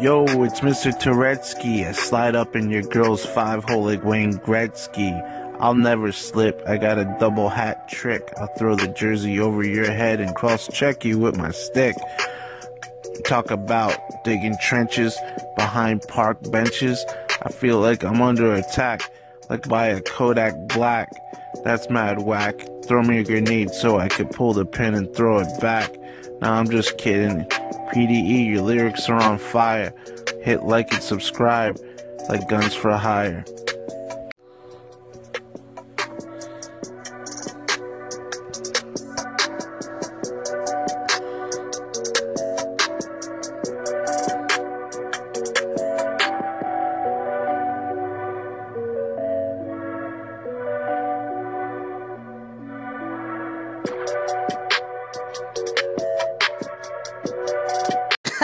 Yo, it's Mr. Turetsky. I slide up in your girl's five hole like Wayne Gretzky. I'll never slip. I got a double hat trick. I'll throw the jersey over your head and cross check you with my stick. Talk about digging trenches behind park benches. I feel like I'm under attack, like by a Kodak Black. That's mad whack. Throw me a grenade so I could pull the pin and throw it back. Nah, I'm just kidding. PDE, your lyrics are on fire. Hit like and subscribe, like guns for hire.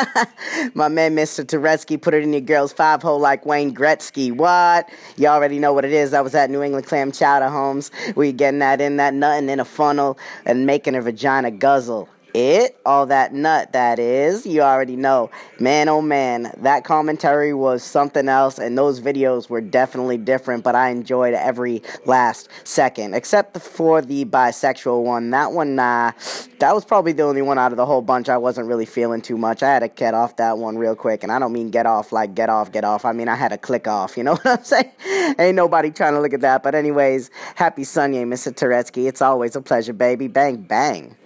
My man, Mr. Turetsky, put it in your girl's five hole like Wayne Gretzky. What? You already know what it is. I was at New England Clam Chowder Homes. We getting that in, that nutting in a funnel and making a vagina guzzle it, all that nut that is, you already know. Man, oh man, that commentary was something else, and those videos were definitely different, but I enjoyed every last second, except for the bisexual one. That one, nah, that was probably the only one out of the whole bunch I wasn't really feeling too much. I had to get off that one real quick, and I don't mean get off like get off, get off. I mean, I had to click off, you know what I'm saying? Ain't nobody trying to look at that, but anyways, happy Sunday, Mr. Turetsky. It's always a pleasure, baby. Bang, bang.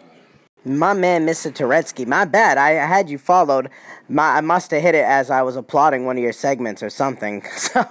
My man, Mr. Turetsky, my bad. I had you followed. My, I must have hit it as I was applauding one of your segments or something. So,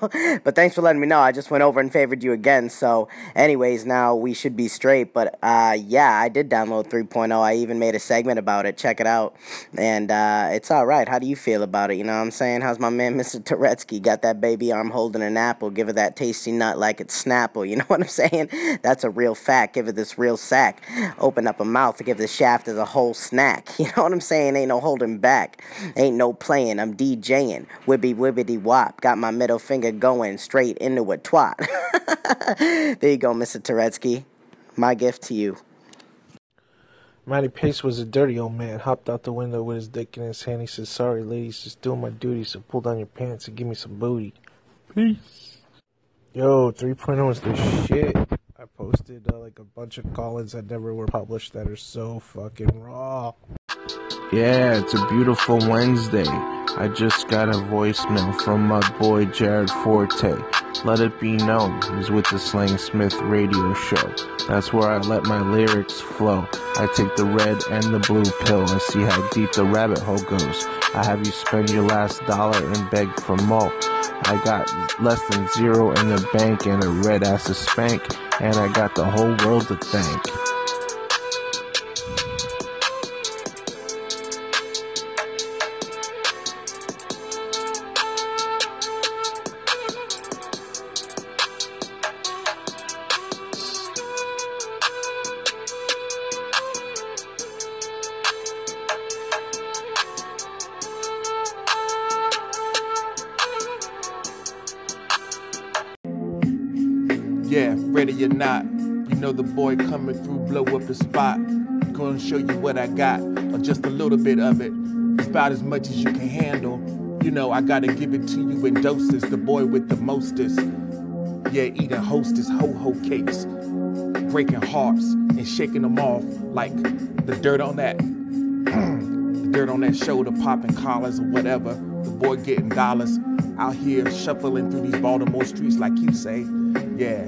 but thanks for letting me know. I just went over and favored you again. So, anyways, now we should be straight. But uh, yeah, I did download 3.0. I even made a segment about it. Check it out, and uh, it's all right. How do you feel about it? You know what I'm saying? How's my man, Mr. Turetsky? Got that baby arm holding an apple. Give it that tasty nut like it's Snapple. You know what I'm saying? That's a real fact. Give it this real sack. Open up a mouth to give the shaft as a whole snack. You know what I'm saying? Ain't no holding back. Ain't no playing. I'm DJing. Wibby wibbity wop. Got my middle finger going straight into a twat. there you go, Mr. Turetsky. My gift to you. Matty Pace was a dirty old man. Hopped out the window with his dick in his hand. He said, Sorry, ladies, just doing my duty, so pull down your pants and give me some booty. Peace. Yo, 3.0 is the shit. Posted uh, like a bunch of call-ins that never were published that are so fucking raw. Yeah, it's a beautiful Wednesday. I just got a voicemail from my boy Jared Forte. Let it be known, he's with the Slang Smith radio show. That's where I let my lyrics flow. I take the red and the blue pill. I see how deep the rabbit hole goes. I have you spend your last dollar and beg for more. I got less than zero in the bank and a red ass to spank, and I got the whole world to thank. Yeah, ready or not, you know the boy coming through, blow up the spot. Gonna show you what I got, or just a little bit of it. It's about as much as you can handle. You know, I gotta give it to you in doses. The boy with the mostest. Yeah, eating hostess ho ho cakes, breaking hearts and shaking them off like the dirt on that. the dirt on that shoulder, popping collars or whatever. The boy getting dollars out here shuffling through these Baltimore streets, like you say. Yeah,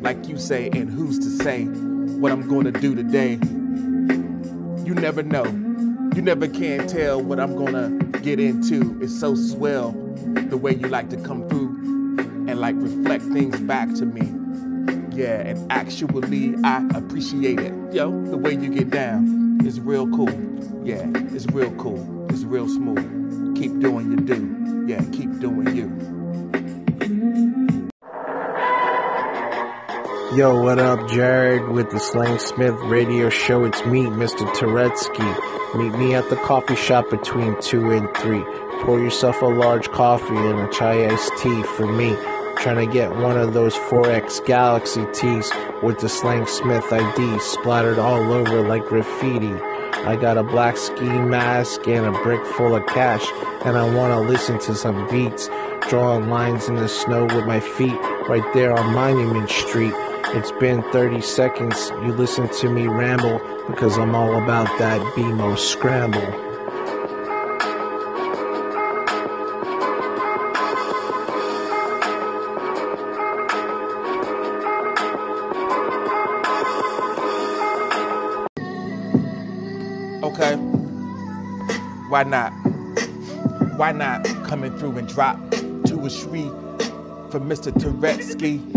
like you say, and who's to say what I'm gonna do today? You never know. You never can tell what I'm gonna get into. It's so swell the way you like to come through and like reflect things back to me. Yeah, and actually, I appreciate it. Yo, the way you get down is real cool. Yeah, it's real cool. It's real smooth. Keep doing your do. Yeah, keep doing you. Yo, what up, Jared with the Slang Smith radio show? It's me, Mr. Turetsky. Meet me at the coffee shop between 2 and 3. Pour yourself a large coffee and a chai iced tea for me. Trying to get one of those 4X Galaxy tees with the Slang Smith ID splattered all over like graffiti. I got a black ski mask and a brick full of cash, and I wanna listen to some beats. Drawing lines in the snow with my feet, right there on Monument Street. It's been 30 seconds. You listen to me ramble because I'm all about that BMO scramble. Okay. Why not? Why not coming through and drop to a street for Mr. Turetsky?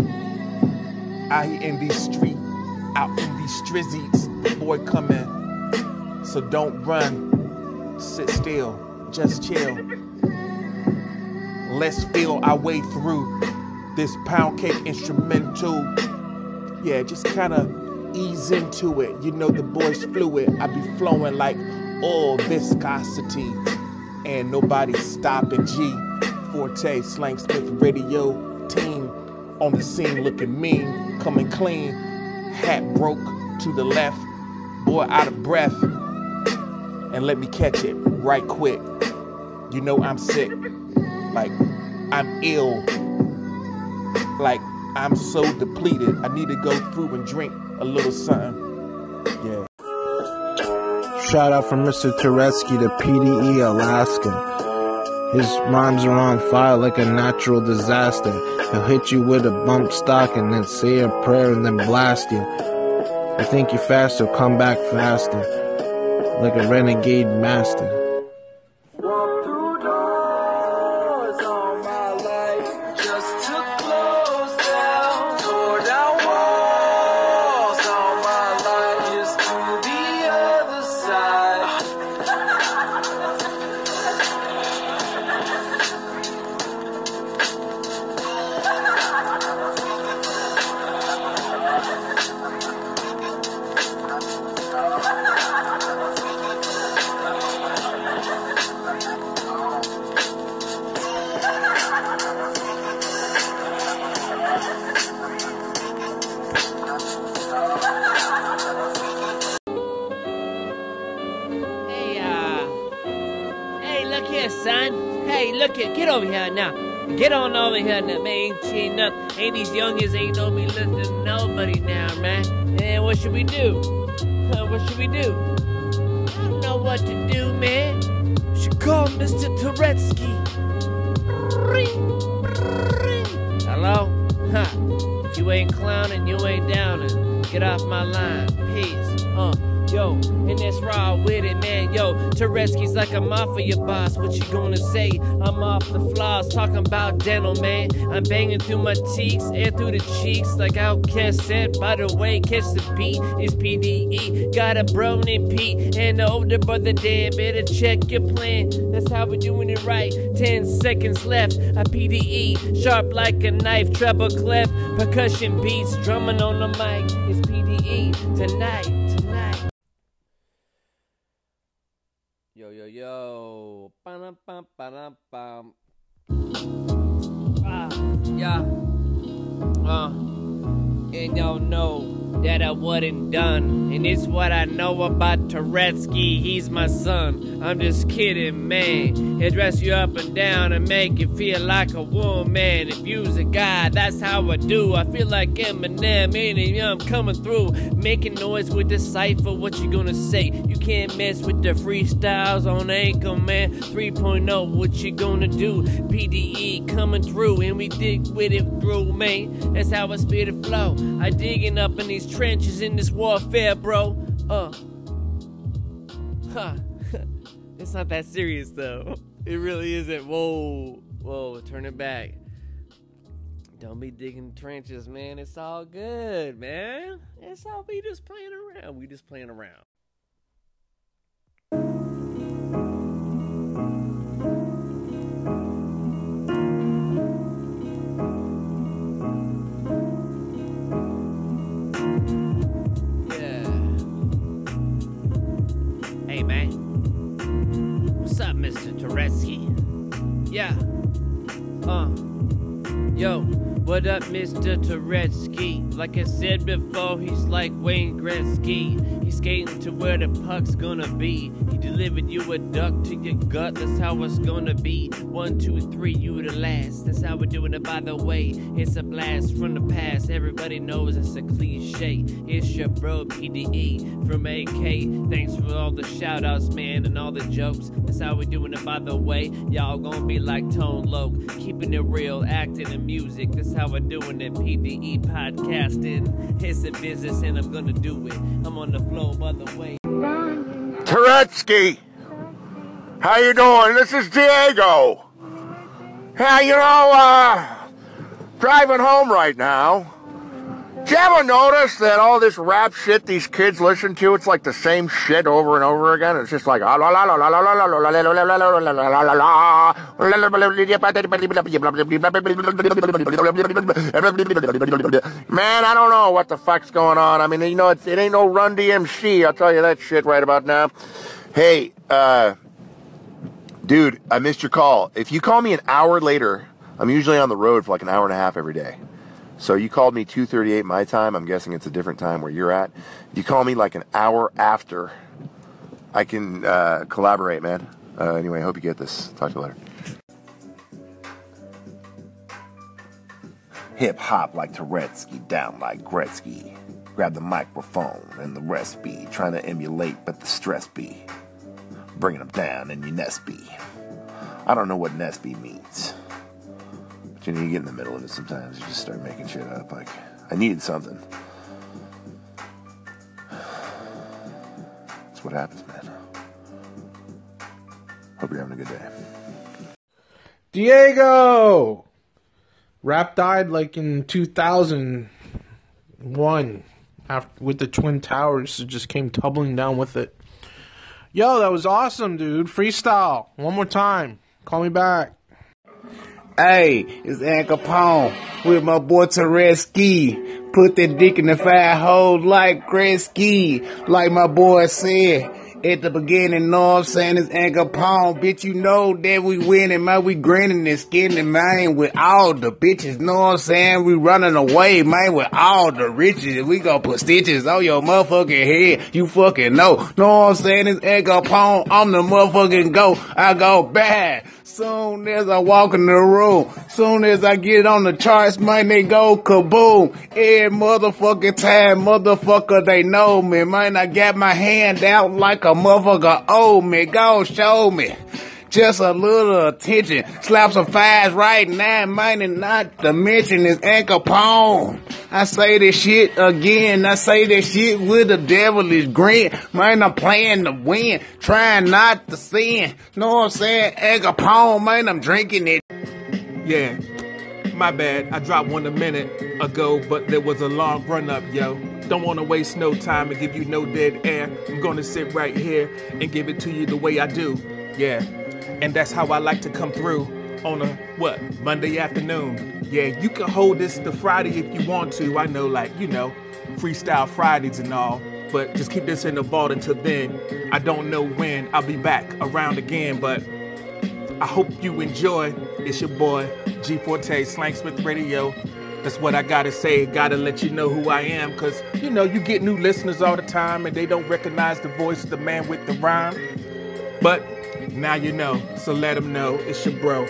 Out here in these streets, out in these strizzies, boy coming. So don't run, sit still, just chill. Let's feel our way through this pound cake instrumental. Yeah, just kind of ease into it. You know, the boy's fluid. I be flowing like all viscosity. And nobody stopping G. Forte, Slang Smith Radio team on the scene looking mean, coming clean. Hat broke to the left, boy out of breath. And let me catch it right quick. You know I'm sick. Like I'm ill. Like I'm so depleted. I need to go through and drink a little something. Yeah. Shout out from Mr. Turetsky to PDE Alaska. His rhymes are on fire like a natural disaster. He'll hit you with a bump stock and then say a prayer and then blast you. I think you're faster, come back faster. Like a renegade master. Son. Hey, look here, get over here now. Get on over here now, man. Ain't seen nothing. Ain't these youngins ain't no me listening to nobody now, man. And what should we do? Uh, what should we do? I don't know what to do, man. We should call Mr. Turetsky. Hello? Huh. If you ain't clowning, you ain't downing. Get off my line. Peace. Uh. Yo, and that's raw with it, man. Yo, Turetsky's like a mafia boss. What you gonna say? I'm off the floors, talking about dental, man. I'm banging through my cheeks and through the cheeks like OutKast said. By the way, catch the beat. It's PDE. Got a bro named Pete and the older brother Dan. Better check your plan. That's how we're doing it right. Ten seconds left. A PDE, sharp like a knife, treble clef, percussion beats, drumming on the mic. It's PDE tonight. Yo, yo, yo. Ba-dum, bum, ba-dum, bum. Ah, yeah. Uh, and y'all know that I wasn't done. And it's what I know about Turetsky. He's my son. I'm just kidding, man. He'll dress you up and down and make you feel like a woman. If you's a guy, that's how I do. I feel like Eminem, and I'm coming through, making noise with the cipher. What you gonna say? You can't mess with the freestyles on Anchor, man. 3.0, what you gonna do? PDE coming through, and we dig with it through, man. That's how I spit it flow. I digging up in these trenches in this warfare, bro. Uh. Huh. it's not that serious, though. It really isn't. Whoa. Whoa, turn it back. Don't be digging trenches, man. It's all good, man. It's all we just playing around. We just playing around. Up, Mr. Turetsky? Like I said before, he's like Wayne Gretzky. Skating to where the puck's gonna be. He delivered you a duck to your gut, that's how it's gonna be. One, two, three, you the last. That's how we're doing it, by the way. It's a blast from the past. Everybody knows it's a cliche. It's your bro PDE from AK. Thanks for all the shout outs, man, and all the jokes. That's how we're doing it, by the way. Y'all gonna be like Tone Loc, keeping it real, acting and music. That's how we're doing it. PDE podcasting. It's a business, and I'm gonna do it. I'm on the flow, way. Turetsky, how you doing? This is Diego. Yeah, you know, uh, driving home right now. Did you ever notice that all this rap shit these kids listen to, it's like the same shit over and over again? It's just like ah, Man, I don't know what the fuck's going on. I mean, you know, it's, it ain't no Run DMC. I'll tell you that shit right about now. Hey, uh, dude, I missed your call. If you call me an hour later, I'm usually on the road for like an hour and a half every day. So you called me 2:38 my time. I'm guessing it's a different time where you're at. You call me like an hour after. I can uh, collaborate, man. Uh, anyway, I hope you get this. Talk to you later. Hip hop like Turetsky, down like Gretzky. Grab the microphone and the recipe, trying to emulate, but the stress be bringing them down in your Nesby. I don't know what Nesby means. You know, you get in the middle of it sometimes, you just start making shit up. Like, I needed something. That's what happens, man. Hope you're having a good day. Diego! Rap died like in 2001 after, with the Twin Towers. It just came tumbling down with it. Yo, that was awesome, dude. Freestyle. One more time. Call me back. Hey, it's Ann Capone with my boy Turetsky. Put that dick in the fire hole like Gretzky. Like my boy said at the beginning, know I'm saying? It's Ann Capone. Bitch, you know that we winning, man. We grinning and skinning, man, with all the bitches. Know what I'm saying? We running away, man, with all the riches. We gonna put stitches on your motherfucking head. You fucking know. Know I'm saying? It's Ann Capone. I'm the motherfucking go. I go bad. Soon as I walk in the room, soon as I get on the charts, man, they go kaboom. Every motherfucking time, motherfucker, they know me. Man, I got my hand out like a motherfucker owe me. Go show me. Just a little attention. Slap some fives right now, and not to mention is Ann Capone. I say this shit again. I say this shit with a devilish grin. Man, I'm playing to win. Trying not to sin. Know what I'm saying? Ann Capone, man, I'm drinking it. Yeah, my bad. I dropped one a minute ago, but there was a long run up, yo. Don't want to waste no time and give you no dead air. I'm going to sit right here and give it to you the way I do. Yeah, and that's how I like to come through on a what Monday afternoon. Yeah, you can hold this to Friday if you want to. I know, like you know, freestyle Fridays and all. But just keep this in the vault until then. I don't know when I'll be back around again, but I hope you enjoy. It's your boy G Forte Slangsmith Radio. That's what I gotta say. Gotta let you know who I am, cause you know you get new listeners all the time and they don't recognize the voice of the man with the rhyme. But now you know, so let them know it's your bro.